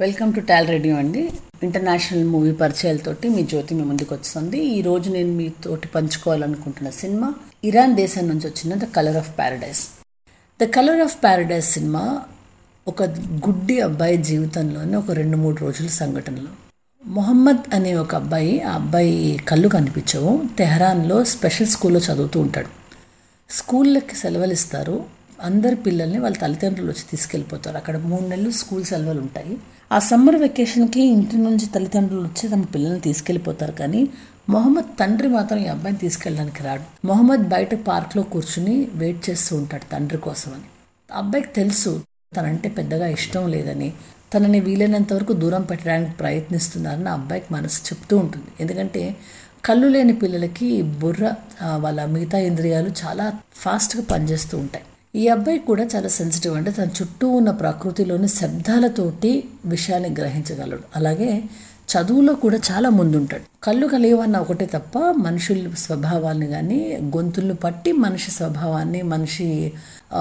Welcome to TAL radio అండి. International movie పరిచయాలతోటి మీ జ్యోతి మీ ముందుకు వస్తుంది ఈ రోజు నేను మీతోటి పంచుకోవాలనుకుంటున్న సినిమా ఇరాన్ దేశం నుంచి వచ్చిన The Colour of Paradise The Colour of Paradise cinema ఒక గుడ్డి అబ్బాయి జీవితంలోనే ఒక రెండు మూడు రోజుల సంఘటనలు. మొహమ్మద్ అనే ఒక అబ్బాయి ఆ అబ్బాయి కళ్ళు కనిపించవు. తెహరాన్లో స్పెషల్ స్కూల్లో చదువుతూ ఉంటాడు. స్కూళ్ళకి సెలవులు ఇస్తారు అందరి పిల్లల్ని వాళ్ళ తల్లిదండ్రులు వచ్చి తీసుకెళ్ళిపోతారు. అక్కడ మూడు నెలలు స్కూల్ సెలవులు ఉంటాయి ఆ సమ్మర్ వెకేషన్కి ఇంటి నుంచి తల్లిదండ్రులు వచ్చి తమ పిల్లల్ని తీసుకెళ్ళిపోతారు కానీ మొహమ్మద్ తండ్రి మాత్రం ఈ అబ్బాయిని తీసుకెళ్ళడానికి రాడు. మొహమ్మద్ బయట పార్క్లో కూర్చుని వెయిట్ చేస్తూ ఉంటాడు తండ్రి కోసం అని అబ్బాయికి తెలుసు తనంటే పెద్దగా ఇష్టం లేదని తనని వీలైనంత వరకు దూరం పెట్టడానికి ప్రయత్నిస్తున్నారని ఆ అబ్బాయికి మనసు చెప్తూ ఉంటుంది. ఎందుకంటే కళ్ళు లేని పిల్లలకి బుర్ర వాళ్ళ మిగతా ఇంద్రియాలు చాలా ఫాస్ట్గా పనిచేస్తూ ఉంటాయి. ఈ అబ్బాయి కూడా చాలా సెన్సిటివ్ అంటే తన చుట్టూ ఉన్న ప్రకృతిలోని శబ్దాలతోటి విషయాన్ని గ్రహించగలడు. అలాగే చదువులో కూడా చాలా ముందుంటాడు. కళ్ళు కలియవన్న ఒకటే తప్ప మనుషుల స్వభావాన్ని కానీ గొంతులను పట్టి మనిషి స్వభావాన్ని మనిషి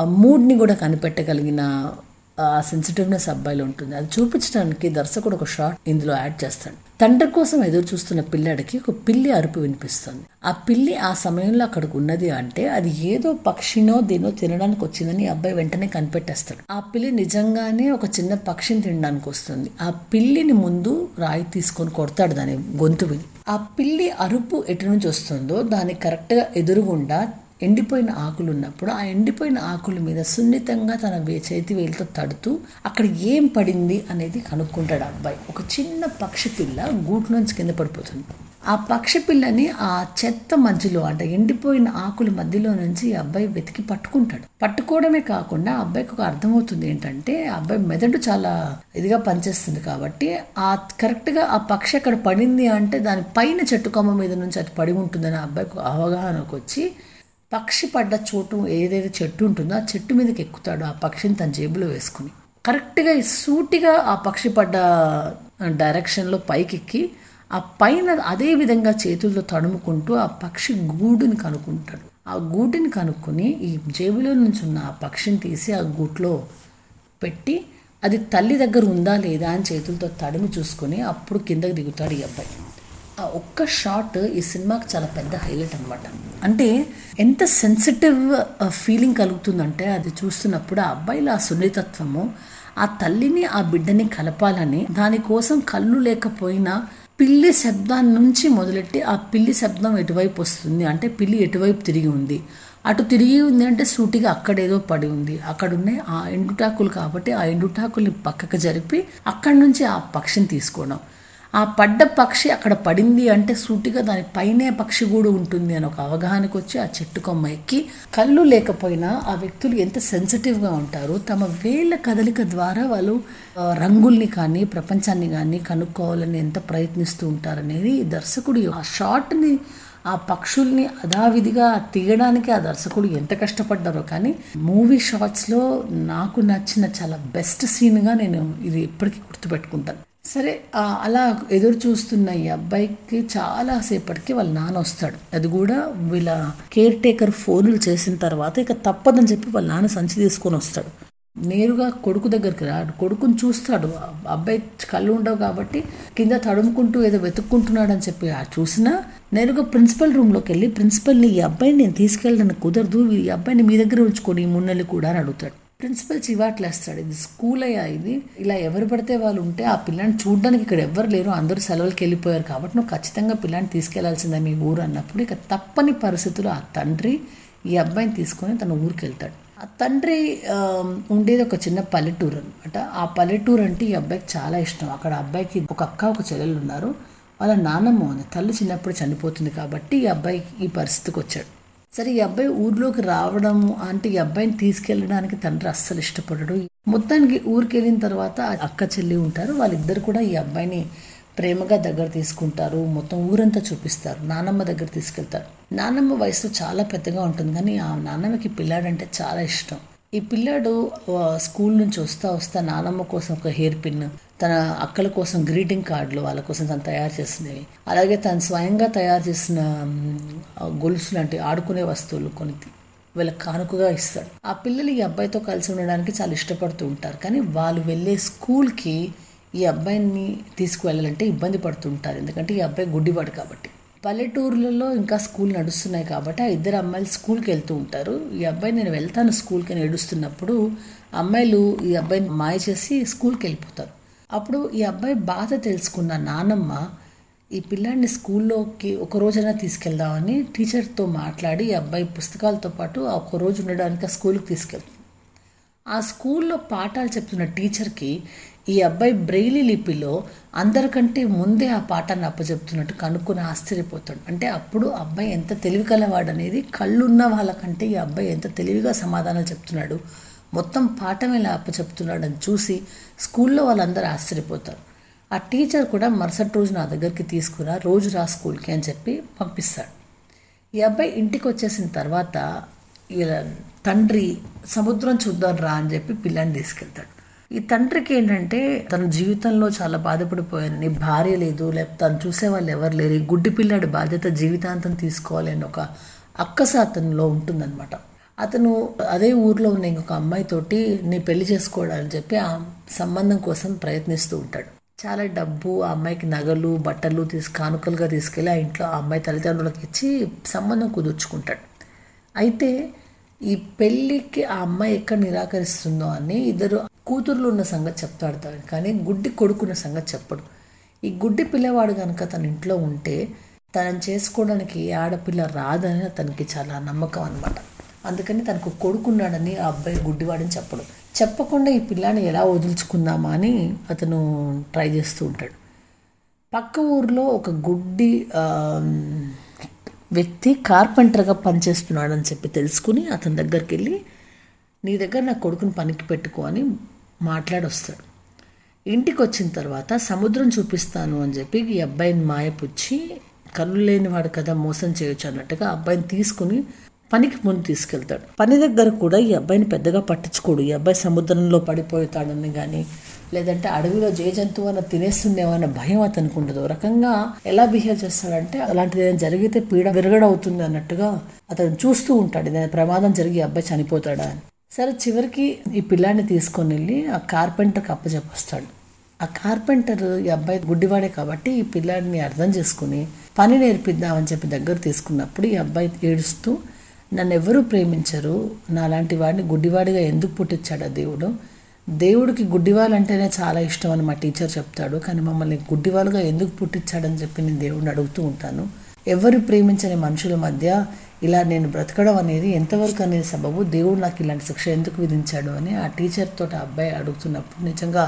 మూడ్ని కూడా కనిపెట్టగలిగిన ఆ సెన్సిటివ్నెస్ అబ్బాయిలో ఉంటుంది. అది చూపించడానికి దర్శకుడు ఒక షార్ట్ ఇందులో యాడ్ చేస్తాడు. తండ్రి కోసం ఎదురు చూస్తున్న పిల్లాడికి ఒక పిల్లి అరుపు వినిపిస్తుంది. ఆ పిల్లి ఆ సమయంలో అక్కడికి ఉన్నది అంటే అది ఏదో పక్షినో దేనో తినడానికి వచ్చిందని ఈ అబ్బాయి వెంటనే కనిపెట్టేస్తాడు. ఆ పిల్లి నిజంగానే ఒక చిన్న పక్షిని తినడానికి వస్తుంది. ఆ పిల్లిని ముందు రాయి తీసుకొని కొడతాడు దాని గొంతు విని ఆ పిల్లి అరుపు ఎటు నుంచి వస్తుందో దానికి కరెక్ట్గా ఎదురుగుండా ఎండిపోయిన ఆకులు ఉన్నప్పుడు ఆ ఎండిపోయిన ఆకుల మీద సున్నితంగా తన చేతి వేలితో తడుతూ అక్కడ ఏం పడింది అనేది కనుక్కుంటాడు ఆ అబ్బాయి. ఒక చిన్న పక్షి పిల్ల గూట్లోంచి కింద పడిపోతుంది. ఆ పక్షి పిల్లని ఆ చెత్త మధ్యలో అంటే ఎండిపోయిన ఆకుల మధ్యలో నుంచి ఈ అబ్బాయి వెతికి పట్టుకుంటాడు. పట్టుకోవడమే కాకుండా ఆ అబ్బాయికి ఒక అర్థమవుతుంది ఏంటంటే ఆ అబ్బాయి మెదడు చాలా ఇదిగా పనిచేస్తుంది కాబట్టి ఆ కరెక్ట్గా ఆ పక్షి అక్కడ పడింది అంటే దాని పైన చెట్టు కొమ్మ మీద నుంచి అది పడి ఉంటుందని ఆ అబ్బాయికి అవగాహనకు వచ్చి పక్షి పడ్డ చోటు ఏదైతే చెట్టు ఉంటుందో ఆ చెట్టు మీదకి ఎక్కుతాడు ఆ పక్షిని తన జేబులో వేసుకుని. కరెక్ట్గా సూటిగా ఆ పక్షి పడ్డ డైరెక్షన్లో పైకెక్కి ఆ పైన అదే విధంగా చేతులతో తడుముకుంటూ ఆ పక్షి గూడుని కనుక్కుంటాడు. ఆ గూటిని కనుక్కొని ఈ జేబులో నుంచి ఉన్న ఆ పక్షిని తీసి ఆ గూట్లో పెట్టి అది తల్లి దగ్గర ఉందా లేదా అని చేతులతో తడిమి చూసుకొని అప్పుడు కిందకి దిగుతాడు ఈ అబ్బాయి. ఆ ఒక్క షాట్ ఈ సినిమాకి చాలా పెద్ద హైలైట్ అనమాట అంటే ఎంత సెన్సిటివ్ ఫీలింగ్ కలుగుతుందంటే అది చూస్తున్నప్పుడు ఆ అబ్బాయిల ఆ సున్నితత్వము ఆ తల్లిని ఆ బిడ్డని కలపాలని దానికోసం కళ్ళు లేకపోయినా పిల్లి శబ్దం నుంచి మొదలెట్టి ఆ పిల్లి శబ్దం ఎటువైపు వస్తుంది అంటే పిల్లి ఎటువైపు తిరిగి ఉంది? అటు తిరిగి ఉంది అంటే సూటిగా అక్కడేదో పడి ఉంది. అక్కడ ఆ ఎండుటాకులు కాబట్టి ఆ ఎండుటాకుల్ని పక్కకు జరిపి అక్కడి నుంచి ఆ పక్షిని తీసుకోవడం. ఆ పడ్డ పక్షి అక్కడ పడింది అంటే సూటిగా దాని పైనే పక్షి కూడా ఉంటుంది అని ఒక అవగాహనకు వచ్చి ఆ చెట్టు కొమ్మ ఎక్కి కళ్ళు లేకపోయినా ఆ వ్యక్తులు ఎంత సెన్సిటివ్గా ఉంటారు తమ వేళ్ళ కదలిక ద్వారా వాళ్ళు రంగుల్ని కానీ ప్రపంచాన్ని కానీ కనుక్కోవాలని ఎంత ప్రయత్నిస్తూ ఉంటారనేది దర్శకుడు ఆ షార్ట్ని ఆ పక్షుల్ని అదావిధిగా తీయడానికి ఆ దర్శకుడు ఎంత కష్టపడ్డారో. కానీ మూవీ షార్ట్స్లో నాకు నచ్చిన చాలా బెస్ట్ సీన్గా నేను ఇది ఎప్పటికీ గుర్తుపెట్టుకుంటాను. సరే అలా ఎదురు చూస్తున్న ఈ అబ్బాయికి చాలా సేపటికి వాళ్ళ నాన్న వస్తాడు. అది కూడా వీళ్ళ కేర్ టేకర్ ఫోన్లు చేసిన తర్వాత ఇక తప్పదని చెప్పి వాళ్ళ నాన్న సంచి తీసుకొని వస్తాడు. నేరుగా కొడుకు దగ్గరికి రాడు కొడుకుని చూస్తాడు. అబ్బాయి కళ్ళు ఉండవు కాబట్టి కింద తడుముకుంటూ ఏదో వెతుక్కుంటున్నాడు అని చెప్పి ఆ చూసినా నేరుగా ప్రిన్సిపల్ రూమ్లోకి వెళ్ళి ప్రిన్సిపల్ని ఈ అబ్బాయిని నేను తీసుకెళ్ళడానికి కుదరదు ఈ అబ్బాయిని మీ దగ్గర ఉంచుకొని ఈ మున్నెలు కూడా అని అడుగుతాడు. ప్రిన్సిపల్ చివాట్లేస్తాడు. ఇది స్కూల్ అయ్యా ఇది. ఇలా ఎవరు పడితే వాళ్ళు ఉంటే ఆ పిల్లని చూడడానికి ఇక్కడ ఎవరు లేరు. అందరూ సెలవులకి వెళ్ళిపోయారు కాబట్టి నువ్వు ఖచ్చితంగా పిల్లని తీసుకెళ్ళాల్సిందే మీ ఊరు అన్నప్పుడు ఇక తప్పని పరిస్థితులు ఆ తండ్రి ఈ అబ్బాయిని తీసుకొని తన ఊరికి వెళ్తాడు. ఆ తండ్రి ఉండేది ఒక చిన్న పల్లెటూరు అనమాట ఆ పల్లెటూరు అంటే ఈ అబ్బాయికి చాలా ఇష్టం. అక్కడ ఆ అబ్బాయికి ఒక అక్క ఒక చెల్లెలు ఉన్నారు. వాళ్ళ నాన్నమ్మ ఉంది తల్లి చిన్నప్పుడు చనిపోతుంది కాబట్టి ఈ అబ్బాయి ఈ పరిస్థితికి వచ్చాడు. సరే ఈ అబ్బాయి ఊర్లోకి రావడం అంటే ఈ అబ్బాయిని తీసుకెళ్ళడానికి తండ్రి అస్సలు ఇష్టపడడు. మొత్తానికి ఊరికి వెళ్ళిన తర్వాత అక్క చెల్లి ఉంటారు. వాళ్ళిద్దరు కూడా ఈ అబ్బాయిని ప్రేమగా దగ్గర తీసుకుంటారు. మొత్తం ఊరంతా చూపిస్తారు. నానమ్మ దగ్గర తీసుకెళ్తారు. నానమ్మ వయసు చాలా పెద్దగా ఉంటుంది కానీ ఆ నానమ్మకి పిల్లాడంటే చాలా ఇష్టం. ఈ పిల్లాడు స్కూల్ నుంచి వస్తా వస్తా నానమ్మ కోసం ఒక హెయిర్ పిన్ తన అక్కల కోసం గ్రీటింగ్ కార్డులు వాళ్ళ కోసం తను తయారు చేసినవి. అలాగే తను స్వయంగా తయారు చేసిన గొలుసు లాంటి ఆడుకునే వస్తువులు కొన్ని వీళ్ళకి కానుకగా ఇస్తాడు ఆ పిల్లలు ఈ అబ్బాయితో కలిసి ఉండడానికి చాలా ఇష్టపడుతూ ఉంటారు. కానీ వాళ్ళు వెళ్ళే స్కూల్కి ఈ అబ్బాయిని తీసుకువెళ్ళాలంటే ఇబ్బంది పడుతుంటారు ఎందుకంటే ఈ అబ్బాయి గుడ్డివాడు కాబట్టి. పల్లెటూర్లలో ఇంకా స్కూల్ నడుస్తున్నాయి కాబట్టి ఆ ఇద్దరు అమ్మాయిలు స్కూల్కి వెళ్తూ ఉంటారు. ఈ అబ్బాయి నేను వెళ్తాను స్కూల్కి అని ఏడుస్తున్నప్పుడు అమ్మాయిలు ఈ అబ్బాయిని మాయ చేసి స్కూల్కి వెళ్ళిపోతారు. అప్పుడు ఈ అబ్బాయి బాధ తెలుసుకున్న నానమ్మ ఈ పిల్లాడిని స్కూల్లోకి ఒక రోజైనా తీసుకెళ్దామని టీచర్తో మాట్లాడి ఈ అబ్బాయి పుస్తకాలతో పాటు ఆ ఒక రోజు ఉండడానికి ఆ స్కూల్కి తీసుకెళ్తుంది. ఆ స్కూల్లో పాఠాలు చెప్తున్న టీచర్కి ఈ అబ్బాయి బ్రెయిలీ లిపిలో అందరికంటే ముందే ఆ పాఠాన్ని అప్పచెప్తున్నట్టు కనుక్కొని ఆశ్చర్యపోతాడు. అంటే అప్పుడు అబ్బాయి ఎంత తెలివి కలవాడనేది కళ్ళున్న వాళ్ళకంటే ఈ అబ్బాయి ఎంత తెలివిగా సమాధానాలు చెప్తున్నాడు. మొత్తం పాఠం ఇలా అప్పచెప్తున్నాడని చూసి స్కూల్లో వాళ్ళందరూ ఆశ్చర్యపోతారు. ఆ టీచర్ కూడా మరుసటి రోజు నా దగ్గరికి తీసుకురా రోజు రా స్కూల్కి అని చెప్పి పంపిస్తాడు. ఈ అబ్బాయి ఇంటికి వచ్చేసిన తర్వాత ఇలా తండ్రి సముద్రం చూద్దాం రా అని చెప్పి పిల్లాన్ని తీసుకెళ్తాడు. ఈ తండ్రికి ఏంటంటే తన జీవితంలో చాలా బాధపడిపోయానని భార్య లేదు లేకపోతే తను చూసే వాళ్ళు ఎవరు లేరు. ఈ గుడ్డి పిల్లాడి బాధ్యత జీవితాంతం తీసుకోవాలి అని ఒక అక్కసాతంలో ఉంటుందన్నమాట. అతను అదే ఊర్లో ఉన్న ఇంకొక అమ్మాయితోటి నీ పెళ్ళి చేసుకోవడాలని చెప్పి ఆ సంబంధం కోసం ప్రయత్నిస్తూ ఉంటాడు. చాలా డబ్బు ఆ అమ్మాయికి నగలు బట్టలు తీసు కానుకలుగా తీసుకెళ్ళి ఆ ఇంట్లో ఆ అమ్మాయి తల్లిదండ్రులకు ఇచ్చి సంబంధం కుదుర్చుకుంటాడు. అయితే ఈ పెళ్ళికి ఆ అమ్మాయి ఎక్కడ నిరాకరిస్తుందో అని ఇద్దరు కూతుర్లు ఉన్న సంగతి చెప్తాడు కానీ గుడ్డి కొడుకున్న సంగతి చెప్పడు. ఈ గుడ్డి పిల్లవాడు కనుక తన ఇంట్లో ఉంటే తనని చేసుకోవడానికి ఆడపిల్ల రాదని అతనికి చాలా నమ్మకం అనమాట అందుకని తనకు కొడుకున్నాడని ఆ అబ్బాయి గుడ్డివాడని చెప్పడు. చెప్పకుండా ఈ పిల్లాన్ని ఎలా వదులుచుకుందామా అని అతను ట్రై చేస్తూ ఉంటాడు. పక్క ఊర్లో ఒక గుడ్డి వ్యక్తి కార్పెంటర్గా పనిచేస్తున్నాడని చెప్పి తెలుసుకుని అతని దగ్గరికి వెళ్ళి నీ దగ్గర నా కొడుకుని పనికి పెట్టుకో అని మాట్లాడొస్తాడు. ఇంటికి వచ్చిన తర్వాత సముద్రం చూపిస్తాను అని చెప్పి ఈ అబ్బాయిని మాయపుచ్చి కళ్ళు లేనివాడు కదా మోసం చేయొచ్చు అన్నట్టుగా ఆ అబ్బాయిని తీసుకుని పనికి ముందు తీసుకెళ్తాడు. పని దగ్గర కూడా ఈ అబ్బాయిని పెద్దగా పట్టించుకోడు. ఈ అబ్బాయి సముద్రంలో పడిపోతాడని కానీ లేదంటే అడవిలో జే జంతువు అన్న తినేస్తుందేమన్న భయం అతనికి ఉండదు. రకంగా ఎలా బిహేవ్ చేస్తాడంటే అలాంటిది ఏదైనా జరిగితే పీడ విరగడవుతుంది అన్నట్టుగా అతను చూస్తూ ఉంటాడు. ఏదైనా ప్రమాదం జరిగి ఈ అబ్బాయి చనిపోతాడా అని. సరే చివరికి ఈ పిల్లాన్ని తీసుకొని వెళ్ళి ఆ కార్పెంటర్కి అప్పచెప్పొస్తాడు. ఆ కార్పెంటర్ ఈ అబ్బాయి గుడ్డివాడే కాబట్టి ఈ పిల్లాడిని అర్థం చేసుకుని పని నేర్పిద్దామని చెప్పి దగ్గర తీసుకున్నప్పుడు ఈ అబ్బాయి ఏడుస్తూ నన్ను ఎవరు ప్రేమించరు? నాలాంటి వాడిని గుడ్డివాడిగా ఎందుకు పుట్టించాడు ఆ దేవుడు? దేవుడికి గుడ్డివాళ్ళంటేనే చాలా ఇష్టం అని మా టీచర్ చెప్తాడు. కానీ మమ్మల్ని గుడ్డివాళ్ళుగా ఎందుకు పుట్టించాడని చెప్పి నేను దేవుడిని అడుగుతూ ఉంటాను. ఎవరు ప్రేమించని మనుషుల మధ్య ఇలా నేను బ్రతకడం అనేది ఎంతవరకు అనేది సబబు? దేవుడు నాకు ఇలాంటి శిక్ష ఎందుకు విధించాడు అని ఆ టీచర్ తోటి ఆ అబ్బాయి అడుగుతున్నప్పుడు నిజంగా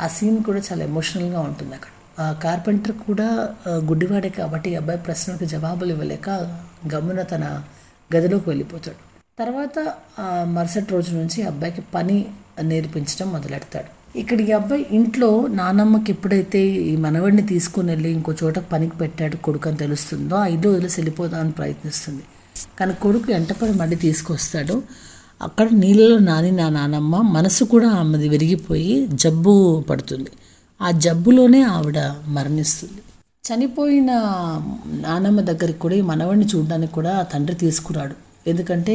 ఆ సీన్ కూడా చాలా ఎమోషనల్గా ఉంటుంది అక్కడ. ఆ కార్పెంటర్ కూడా గుడ్డివాడే కాబట్టి అబ్బాయి ప్రశ్నలకు జవాబులు ఇవ్వలేక గమ్మున తన గదిలోకి వెళ్ళిపోతాడు. తర్వాత మరుసటి రోజు నుంచి ఆ అబ్బాయికి పని నేర్పించడం మొదలెడతాడు. ఇక్కడ ఈ అబ్బాయి ఇంట్లో నానమ్మకి ఎప్పుడైతే ఈ మనవడిని తీసుకుని వెళ్ళి ఇంకో చోట పనికి పెట్టాడు కొడుకు అని తెలుస్తుందో ఆ ఇల్లు వదిలేసి వెళ్ళిపోదామని ప్రయత్నిస్తుంది. కానీ కొడుకు ఎంటపడి మళ్ళీ తీసుకొస్తాడు. అక్కడ నీళ్ళలో నాని నా నానమ్మ మనసు కూడా ఆమెది విరిగిపోయి జబ్బు పడుతుంది. ఆ జబ్బులోనే ఆవిడ మరణిస్తుంది. చనిపోయిన నానమ్మ దగ్గరికి కూడా ఈ మనవడిని చూడడానికి కూడా ఆ తండ్రి తీసుకురాడు. ఎందుకంటే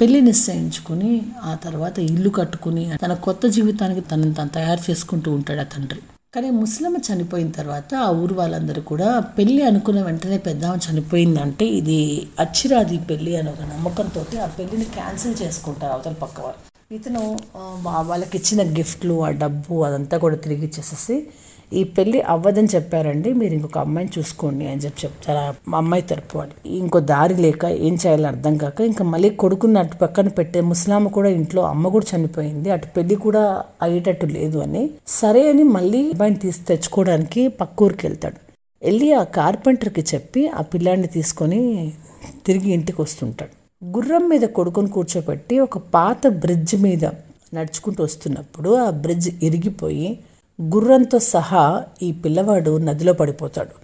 పెళ్ళి నిశ్చయించుకుని ఆ తర్వాత ఇల్లు కట్టుకుని తన కొత్త జీవితానికి తనని తను తయారు చేసుకుంటూ ఉంటాడు ఆ తండ్రి. కానీ ముస్లిం చనిపోయిన తర్వాత ఆ ఊరు వాళ్ళందరూ కూడా పెళ్ళి అనుకున్న వెంటనే పెద్దామ చనిపోయిందంటే ఇది అచ్చిరాది పెళ్ళి అని ఒక నమ్మకంతో ఆ పెళ్ళిని క్యాన్సిల్ చేసుకుంటారు అవతల పక్క వాళ్ళు. ఇతను వాళ్ళకి ఇచ్చిన గిఫ్ట్లు ఆ డబ్బు అదంతా కూడా తిరిగి ఇచ్చేసేసి ఈ పెళ్ళి అవ్వదని చెప్పారండి. మీరు ఇంకొక అమ్మాయిని చూసుకోండి అని చెప్పి చెప్తారు. మా అమ్మాయి తరపు వాళ్ళు ఇంకో దారి లేక ఏం చేయాలో అర్థం కాక ఇంకా మళ్ళీ కొడుకుని అటు పక్కన పెట్టే ముస్లామ కూడా ఇంట్లో అమ్మ కూడా చనిపోయింది. అటు పెళ్ళి కూడా అయ్యేటట్టు లేదు అని. సరే అని మళ్ళీ అబ్బాయిని తీసి తెచ్చుకోవడానికి పక్క ఊరికి వెళ్తాడు. వెళ్ళి ఆ కార్పెంటర్కి చెప్పి ఆ పిల్లాడిని తీసుకొని తిరిగి ఇంటికి వస్తుంటాడు. గుర్రం మీద కొడుకుని కూర్చోబెట్టి ఒక పాత బ్రిడ్జ్ మీద నడుచుకుంటూ వస్తున్నప్పుడు ఆ బ్రిడ్జ్ ఇరిగిపోయి గుర్రంతో సహా ఈ పిల్లవాడు నదిలో పడిపోతాడు.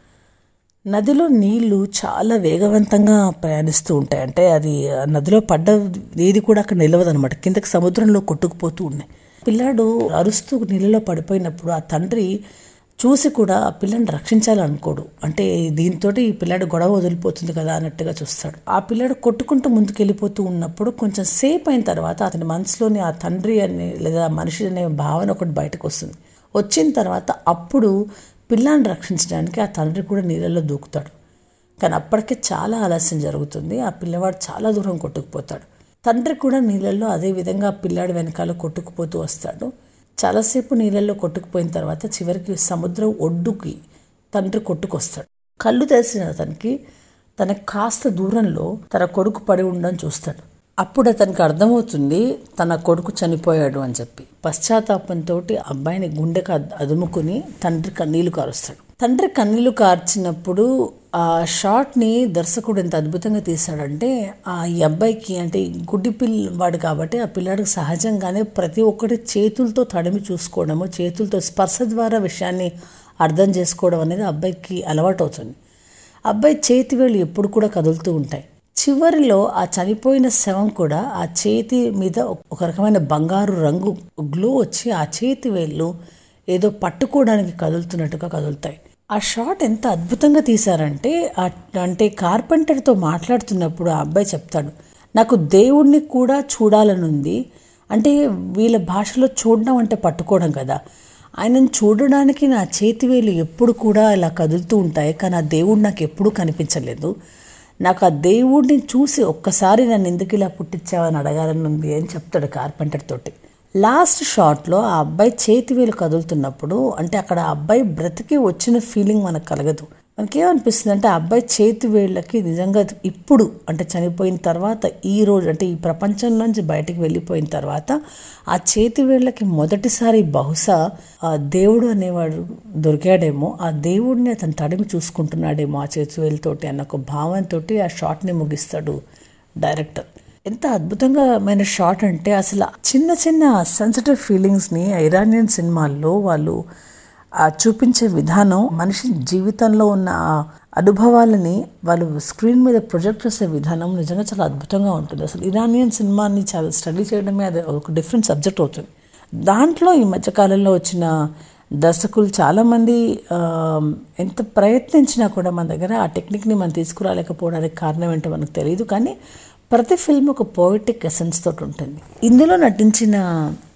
నదిలో నీళ్ళు చాలా వేగవంతంగా ప్రయాణిస్తూ ఉంటాయి. అంటే అది ఆ నదిలో పడ్డ ఏది కూడా అక్కడ నిలవదు అనమాట కిందకి సముద్రంలో కొట్టుకుపోతూ ఉన్నాయి. పిల్లాడు అరుస్తూ నీళ్ళలో పడిపోయినప్పుడు ఆ తండ్రి చూసి కూడా ఆ పిల్లని రక్షించాలనుకోడు. అంటే దీంతో ఈ పిల్లాడు గొడవ వదిలిపోతుంది కదా అన్నట్టుగా చూస్తాడు. ఆ పిల్లాడు కొట్టుకుంటూ ముందుకెళ్ళిపోతూ ఉన్నప్పుడు కొంచెం సేపు అయిన తర్వాత అతని మనసులోని ఆ తండ్రి అనే లేదా మనిషి అనే భావన ఒకటి బయటకు వస్తుంది. వచ్చిన తర్వాత అప్పుడు పిల్లాన్ని రక్షించడానికి ఆ తండ్రి కూడా నీళ్ళలో దూకుతాడు. కానీ అప్పటికే చాలా ఆలస్యం జరుగుతుంది. ఆ పిల్లవాడు చాలా దూరం కొట్టుకుపోతాడు. తండ్రి కూడా నీళ్ళల్లో అదే విధంగా ఆ పిల్లాడి వెనకాల కొట్టుకుపోతూ వస్తాడు. చాలాసేపు నీళ్ళల్లో కొట్టుకుపోయిన తర్వాత చివరికి సముద్రం ఒడ్డుకి తండ్రి కొట్టుకొస్తాడు. కళ్ళు తెలిసిన అతనికి తన కాస్త దూరంలో తన కొడుకు పడి ఉండడం చూస్తాడు. అప్పుడు అతనికి అర్థమవుతుంది తన కొడుకు చనిపోయాడు అని చెప్పి. పశ్చాత్తాపంతో అబ్బాయిని గుండెకు అదుముకుని తండ్రి కన్నీళ్ళు కారుస్తాడు. తండ్రి కన్నీళ్ళు కార్చినప్పుడు ఆ షాట్ని దర్శకుడు ఎంత అద్భుతంగా తీశాడంటే ఆ ఈ అబ్బాయికి అంటే ఈ గుడ్డి పిల్లవాడు కాబట్టి ఆ పిల్లాడికి సహజంగానే ప్రతి ఒక్కటి చేతులతో తడిమి చూసుకోవడము చేతులతో స్పర్శ ద్వారా విషయాన్ని అర్థం చేసుకోవడం అనేది అబ్బాయికి అలవాటు అవుతుంది అబ్బాయి చేతి వేళ్ళు ఎప్పుడు కూడా కదులుతూ ఉంటాయి. చివరిలో ఆ చనిపోయిన శవం కూడా ఆ చేతి మీద ఒక రకమైన బంగారు రంగు గ్లో వచ్చి ఆ చేతి వేళ్ళు ఏదో పట్టుకోవడానికి కదులుతున్నట్టుగా కదులుతాయి. ఆ షాట్ ఎంత అద్భుతంగా తీశారంటే అంటే కార్పెంటర్తో మాట్లాడుతున్నప్పుడు ఆ అబ్బాయి చెప్తాడు నాకు దేవుణ్ణి కూడా చూడాలనుంది. అంటే వీళ్ళ భాషలో చూడడం అంటే పట్టుకోవడం కదా. ఆయనను చూడడానికి నా చేతివేలు ఎప్పుడు కూడా ఇలా కదులుతూ ఉంటాయి కానీ ఆ దేవుడు నాకు ఎప్పుడూ కనిపించలేదు. నాకు ఆ దేవుడిని చూసి ఒక్కసారి నన్ను ఎందుకు ఇలా పుట్టించావని అడగాలని ఉంది అని చెప్తాడు కార్పెంటర్ తోటి. లాస్ట్ షాట్లో ఆ అబ్బాయి చేతి వేలు కదులుతున్నప్పుడు అంటే అక్కడ ఆ అబ్బాయి బ్రతికి వచ్చిన ఫీలింగ్ మనకు కలగదు. మనకేమనిపిస్తుంది అంటే ఆ అబ్బాయి చేతి వేళ్ళకి నిజంగా ఇప్పుడు అంటే చనిపోయిన తర్వాత ఈ రోజు అంటే ఈ ప్రపంచం నుంచి బయటికి వెళ్ళిపోయిన తర్వాత ఆ చేతి వేళ్ళకి మొదటిసారి బహుశా ఆ దేవుడు అనేవాడు దొరికాడేమో ఆ దేవుడిని అతను తడిమి చూసుకుంటున్నాడేమో ఆ చేతి వేలతోటి అన్న ఒక భావంతో ఆ షాట్ని ముగిస్తాడు డైరెక్టర్. ఎంత అద్భుతంగామైన షాట్ అంటే అసలు చిన్న చిన్న సెన్సిటివ్ ఫీలింగ్స్ని ఇరానియన్ సినిమాల్లో వాళ్ళు ఆ చూపించే విధానం మనిషి జీవితంలో ఉన్న ఆ అనుభవాలని వాళ్ళు స్క్రీన్ మీద ప్రొజెక్ట్ చేసే విధానం నిజంగా చాలా అద్భుతంగా ఉంటుంది. అసలు ఇరానియన్ సినిమాని చాలా స్టడీ చేయడమే అది ఒక డిఫరెంట్ సబ్జెక్ట్ అవుతుంది. దాంట్లో ఈ మధ్యకాలంలో వచ్చిన దర్శకులు చాలామంది ఎంత ప్రయత్నించినా కూడా మన దగ్గర ఆ టెక్నిక్ని మనం తీసుకురాలేకపోవడానికి కారణం ఏంటో మనకు తెలియదు. కానీ ప్రతి ఫిల్మ్ ఒక పోయిటిక్ ఎసెన్స్ తోటి ఉంటుంది. ఇందులో నటించిన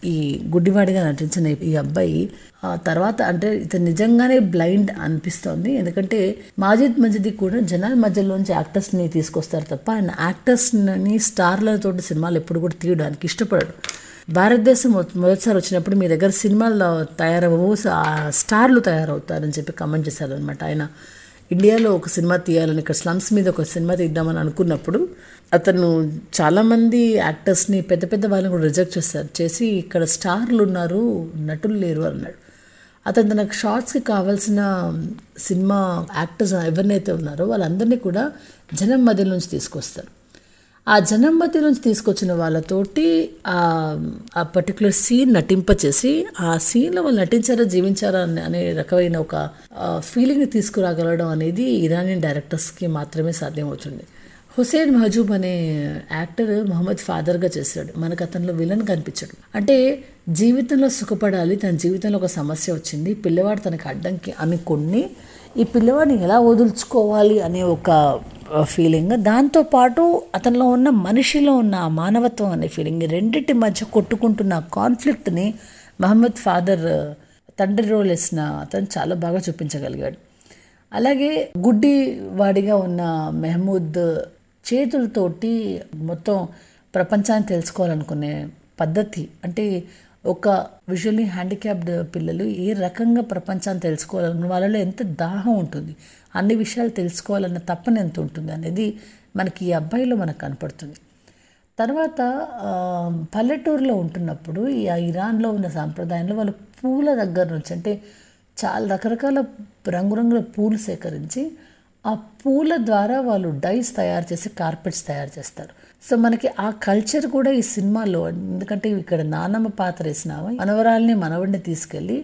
ఈ గుడ్డివాడిగా నటించిన ఈ అబ్బాయి ఆ తర్వాత అంటే ఇతను నిజంగానే బ్లైండ్ అనిపిస్తోంది. ఎందుకంటే మాజిద్ మజిది కూడా జనాల మధ్యలోంచి యాక్టర్స్ని తీసుకొస్తారు తప్ప ఆయన యాక్టర్స్ని స్టార్లతోటి సినిమాలు ఎప్పుడు కూడా తీయడానికి ఇష్టపడడు. భారతదేశం మొదటిసారి వచ్చినప్పుడు మీ దగ్గర సినిమాల్లో తయారవ్వవు ఆ స్టార్లు తయారవుతారని చెప్పి కమెంట్ చేశారనమాట ఆయన ఇండియాలో ఒక సినిమా తీయాలని ఇక్కడ స్లమ్స్ మీద ఒక సినిమా తీద్దామని అనుకున్నప్పుడు అతను చాలామంది యాక్టర్స్ని పెద్ద పెద్ద వాళ్ళని కూడా రిజెక్ట్ చేస్తారు చేసి ఇక్కడ స్టార్లు ఉన్నారు నటులు లేరు అన్నాడు. అతను తనకు షార్ట్స్కి కావాల్సిన సినిమా యాక్టర్స్ ఎవరినైతే ఉన్నారో వాళ్ళందరినీ కూడా జనం మధ్య నుంచి తీసుకొస్తారు ఆ జనం మధ్య నుంచి తీసుకొచ్చిన వాళ్ళతోటి ఆ ఆ పర్టికులర్ సీన్ నటింపచేసి ఆ సీన్లో వాళ్ళు నటించారా జీవించారా అనే అనే రకమైన ఒక ఫీలింగ్ని తీసుకురాగలడం అనేది ఇరానియన్ డైరెక్టర్స్కి మాత్రమే సాధ్యమవుతుంది. హుసేన్ మహజూబ్ అనే యాక్టర్ మొహమ్మద్ ఫాదర్గా చేశాడు. మనకు అతనిలో విలన్ కనిపించాడు. అంటే జీవితంలో సుఖపడాలి తన జీవితంలో ఒక సమస్య వచ్చింది పిల్లవాడు తనకు అడ్డంకి అనుకుని ఈ పిల్లవాడిని ఎలా వదులుచుకోవాలి అనే ఒక ఫీలింగ్ దాంతోపాటు అతనిలో ఉన్న మనిషిలో ఉన్న ఆ మానవత్వం అనే ఫీలింగ్ రెండింటి మధ్య కొట్టుకుంటున్న కాన్ఫ్లిక్ట్ని మహమ్మద్ ఫాదర్ తండ్రి రోల్ వేసిన అతను చాలా బాగా చూపించగలిగాడు. అలాగే గుడ్డి వాడిగా ఉన్న మెహమూద్ చేతులతోటి మొత్తం ప్రపంచాన్ని తెలుసుకోవాలనుకునే పద్ధతి అంటే ఒక విజువల్లీ హ్యాండిక్యాప్డ్ పిల్లలు ఏ రకంగా ప్రపంచాన్ని తెలుసుకోవాలనుకున్న వాళ్ళలో ఎంత దాహం ఉంటుంది అన్ని విషయాలు తెలుసుకోవాలన్న తప్పన ఎంత ఉంటుంది అనేది మనకి ఈ అబ్బాయిలో మనకు కనపడుతుంది. తర్వాత పల్లెటూరులో ఉంటున్నప్పుడు ఈ ఆ ఇరాన్లో ఉన్న సాంప్రదాయంలో వాళ్ళు పూల దగ్గర నుంచి అంటే చాలా రకరకాల రంగురంగుల పూలు సేకరించి ఆ పూల ద్వారా వాళ్ళు డైస్ తయారు చేసి కార్పెట్స్ తయారు చేస్తారు. సో మనకి ఆ కల్చర్ కూడా ఈ సినిమాలో ఎందుకంటే ఇక్కడ నానమ్మ పాత్ర వేసిన మనవరాల్ని మనవడిని తీసుకెళ్ళి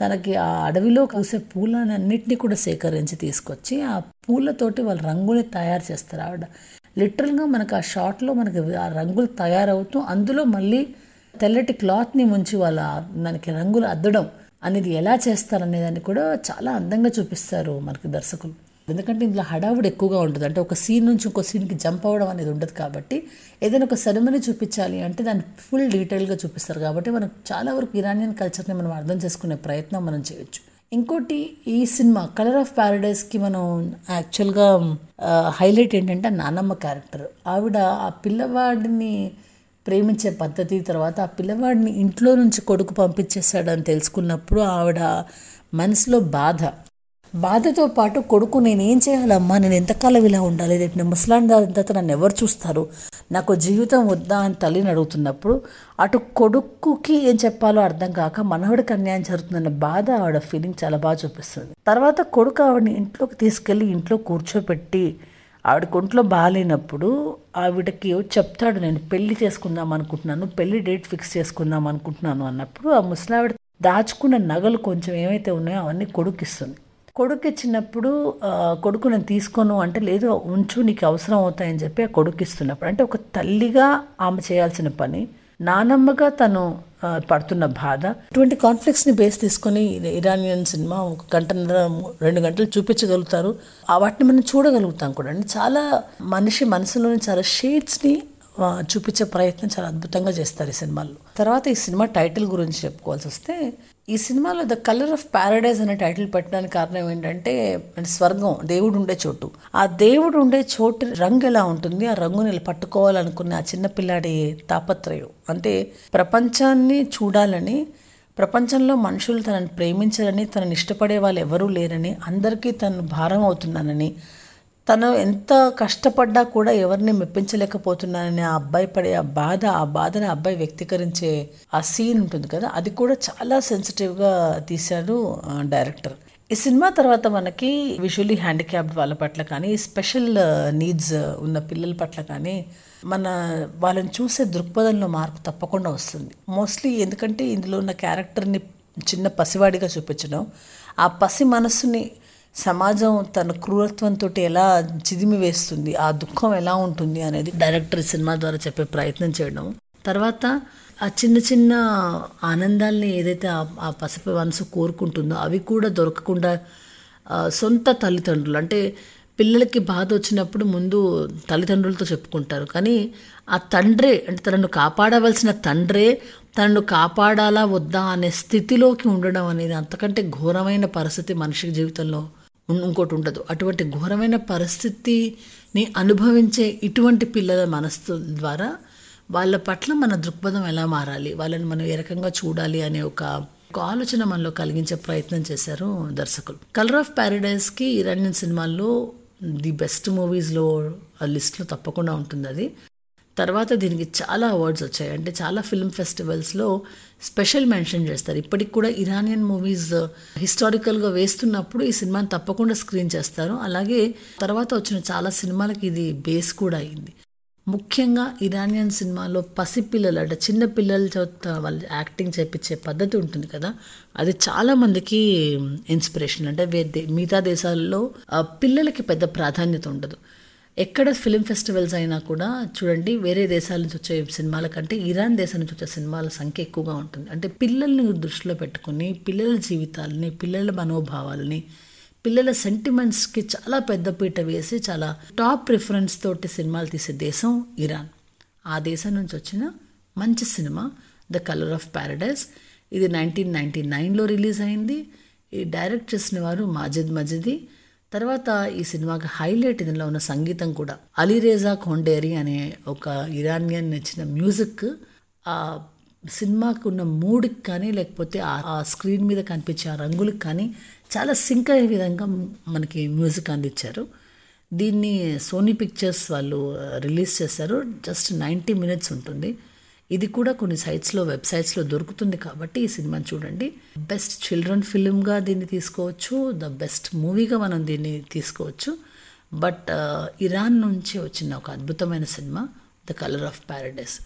తనకి ఆ అడవిలో పూసే పూలన్నింటినీ కూడా సేకరించి తీసుకొచ్చి ఆ పూలతోటి వాళ్ళు రంగుని తయారు చేస్తారు ఆవిడ. లిటరల్గా మనకు ఆ షాట్లో మనకి ఆ రంగులు తయారవుతూ అందులో మళ్ళీ తెల్లటి క్లాత్ని ముంచి వాళ్ళ మనకి రంగులు అద్దడం అనేది ఎలా చేస్తారనేదాన్ని కూడా చాలా అందంగా చూపిస్తారు మనకి దర్శకులు. ఎందుకంటే ఇందులో హడావుడు ఎక్కువగా ఉంటుంది. అంటే ఒక సీన్ నుంచి ఇంకో సీన్కి జంప్ అవ్వడం అనేది ఉండదు కాబట్టి ఏదైనా ఒక సెరమనీ చూపించాలి అంటే దాన్ని ఫుల్ డీటెయిల్గా చూపిస్తారు కాబట్టి మనం చాలా వరకు ఇరానియన్ కల్చర్ని మనం అర్థం చేసుకునే ప్రయత్నం మనం చేయొచ్చు. ఇంకోటి ఈ సినిమా కలర్ ఆఫ్ ప్యారడైస్కి మనం యాక్చువల్గా హైలైట్ ఏంటంటే నానమ్మ క్యారెక్టర్ ఆవిడ ఆ పిల్లవాడిని ప్రేమించే పద్ధతి తర్వాత ఆ పిల్లవాడిని ఇంట్లో నుంచి కొడుకు పంపించేశాడని తెలుసుకున్నప్పుడు ఆవిడ మనసులో బాధ. బాధతో పాటు కొడుకు నేను ఏం చేయాలమ్మా? నేను ఎంతకాలం ఇలా ఉండాలి? రేపు నేను ముసలాంటి తర్వాత నన్ను ఎవరు చూస్తారు? నాకు జీవితం వద్దా అని తల్లిని అడుగుతున్నప్పుడు అటు కొడుకుకి ఏం చెప్పాలో అర్థం కాక మనవడికి అన్యాయం జరుగుతుందన్న బాధ ఆవిడ ఫీలింగ్ చాలా బాగా చూపిస్తుంది. తర్వాత కొడుకు ఆవిడని ఇంట్లోకి తీసుకెళ్ళి ఇంట్లో కూర్చోపెట్టి ఆవిడకి ఒంట్లో బాగాలేనప్పుడు ఆవిడకి చెప్తాడు నేను పెళ్ళి చేసుకుందాం అనుకుంటున్నాను పెళ్ళి డేట్ ఫిక్స్ చేసుకుందాం అనుకుంటున్నాను అన్నప్పుడు ఆ ముసలావిడ దాచుకున్న నగలు కొంచెం ఏమైతే ఉన్నాయో అవన్నీ కొడుకిస్తుంది కొడుకు ఇచ్చినప్పుడు కొడుకుని తీసుకోను అంటే లేదు ఉంచు నీకు అవసరం అవుతాయని చెప్పి ఆ కొడుకు ఇస్తున్నప్పుడు. అంటే ఒక తల్లిగా ఆమె చేయాల్సిన పని. నానమ్మగా తను పడుతున్న బాధ. ఇటువంటి కాన్ఫ్లిక్ట్స్ని బేస్ తీసుకొని ఇరానియన్ సినిమా ఒక గంటన్నర రెండు గంటలు చూపించగలుగుతారు. వాటిని మనం చూడగలుగుతాం కూడా. అండి చాలా మనిషి మనసులోని చాలా షేడ్స్ని చూపించే ప్రయత్నం చాలా అద్భుతంగా చేస్తారు ఈ సినిమాలో తర్వాత ఈ సినిమా టైటిల్ గురించి చెప్పుకోవాల్సి వస్తే ఈ సినిమాలో ద కలర్ ఆఫ్ ప్యారడైజ్ అనే టైటిల్ పెట్టడానికి కారణం ఏంటంటే స్వర్గం దేవుడు ఉండే చోటు. ఆ దేవుడు ఉండే చోటు రంగు ఎలా ఉంటుంది? ఆ రంగుని పట్టుకోవాలనుకున్న ఆ చిన్నపిల్లాడి తాపత్రయం. అంటే ప్రపంచాన్ని చూడాలని ప్రపంచంలో మనుషులు తనని ప్రేమించాలని తనని ఇష్టపడే వాళ్ళు ఎవరూ లేరని అందరికీ తను భారం అవుతున్నానని తను ఎంత కష్టపడ్డా కూడా ఎవరిని మెప్పించలేకపోతున్నానని ఆ అబ్బాయి పడే ఆ బాధ ఆ బాధని ఆ అబ్బాయి వ్యక్తీకరించే ఆ సీన్ ఉంటుంది కదా అది కూడా చాలా సెన్సిటివ్గా తీశాడు డైరెక్టర్ ఈ సినిమా తర్వాత మనకి విజువలీ హ్యాండిక్యాప్డ్ వాళ్ళ పట్ల కానీ స్పెషల్ నీడ్స్ ఉన్న పిల్లల పట్ల కానీ మన వాళ్ళని చూసే దృక్పథంలో మార్పు తప్పకుండా వస్తుంది. మోస్ట్లీ ఎందుకంటే ఇందులో ఉన్న క్యారెక్టర్ని చిన్న పసివాడిగా చూపించడం ఆ పసి మనస్సుని సమాజం తన క్రూరత్వంతో ఎలా చిదిమి వేస్తుంది ఆ దుఃఖం ఎలా ఉంటుంది అనేది డైరెక్టర్ సినిమా ద్వారా చెప్పే ప్రయత్నం చేయడం. తర్వాత ఆ చిన్న చిన్న ఆనందాల్ని ఏదైతే ఆ పసిపి మనసు కోరుకుంటుందో అవి కూడా దొరకకుండా సొంత తల్లిదండ్రులు అంటే పిల్లలకి బాధ వచ్చినప్పుడు ముందు తల్లిదండ్రులతో చెప్పుకుంటారు. కానీ ఆ తండ్రే అంటే తనను కాపాడవలసిన తండ్రే తనను కాపాడాలా వద్దా అనే స్థితిలోకి ఉండడం అనేది అంతకంటే ఘోరమైన పరిస్థితి మనిషి జీవితంలో ఇంకోటి ఉండదు. అటువంటి ఘోరమైన పరిస్థితిని అనుభవించే ఇటువంటి పిల్లల మనస్సు ద్వారా వాళ్ళ పట్ల మన దృక్పథం ఎలా మారాలి? వాళ్ళని మనం ఏ రకంగా చూడాలి అనే ఒక ఒక ఆలోచన మనలో కలిగించే ప్రయత్నం చేశారు దర్శకులు. కలర్ ఆఫ్ ప్యారడైజ్కి ఇరానియన్ సినిమాల్లో ది బెస్ట్ మూవీస్లో లిస్ట్లో తప్పకుండా ఉంటుంది అది. తర్వాత దీనికి చాలా అవార్డ్స్ వచ్చాయి. అంటే చాలా ఫిల్మ్ ఫెస్టివల్స్లో స్పెషల్ మెన్షన్ చేస్తారు. ఇప్పటికి కూడా ఇరానియన్ మూవీస్ హిస్టారికల్గా వేస్తున్నప్పుడు ఈ సినిమాని తప్పకుండా స్క్రీన్ చేస్తారు. అలాగే తర్వాత వచ్చిన చాలా సినిమాలకి ఇది బేస్ కూడా అయింది. ముఖ్యంగా ఇరానియన్ సినిమాలో పసిపిల్లలు అంటే చిన్న పిల్లల చేత వాళ్ళు యాక్టింగ్ చేపించే పద్ధతి ఉంటుంది కదా అది చాలా మందికి ఇన్స్పిరేషన్ అంటే మిగతా దేశాల్లో uh, పిల్లలకి పెద్ద ప్రాధాన్యత ఉండదు. ఎక్కడ ఫిలిం ఫెస్టివల్స్ అయినా కూడా చూడండి వేరే దేశాల నుంచి వచ్చే సినిమాల కంటే ఇరాన్ దేశం నుంచి వచ్చే సినిమాల సంఖ్య ఎక్కువగా ఉంటుంది. అంటే పిల్లల్ని దృష్టిలో పెట్టుకుని పిల్లల జీవితాలని పిల్లల మనోభావాలని పిల్లల సెంటిమెంట్స్కి చాలా పెద్దపీట వేసి చాలా టాప్ ప్రిఫరెన్స్ తోటి సినిమాలు తీసే దేశం ఇరాన్. ఆ దేశం నుంచి వచ్చిన మంచి cinema The Colour of Paradise ఇది నైన్టీన్ నైన్టీ నైన్లో రిలీజ్ అయింది. ఈ డైరెక్ట్ చేసిన వారు మాజిద్ మజిది. తర్వాత ఈ సినిమాకి హైలైట్ ఇందులో ఉన్న సంగీతం కూడా. అలీరేజా ఖోండేరి అనే ఒక ఇరానియన్ ఇచ్చిన మ్యూజిక్ ఆ సినిమాకు ఉన్న మూడ్కి కానీ లేకపోతే ఆ స్క్రీన్ మీద కనిపించే ఆ రంగులకు కానీ చాలా సింక్ అయ్యే విధంగా మనకి మ్యూజిక్ అందించారు. దీన్ని సోనీ పిక్చర్స్ వాళ్ళు రిలీజ్ చేశారు. జస్ట్ నైంటీ మినిట్స్ ఉంటుంది. ఇది కూడా కొన్ని సైట్స్లో వెబ్సైట్స్లో దొరుకుతుంది కాబట్టి ఈ సినిమాని చూడండి. బెస్ట్ చిల్డ్రన్ ఫిల్మ్గా దీన్ని తీసుకోవచ్చు. ద బెస్ట్ మూవీగా మనం దీన్ని తీసుకోవచ్చు. బట్ ఇరాన్ నుంచి వచ్చిన ఒక అద్భుతమైన cinema The Colour of Paradise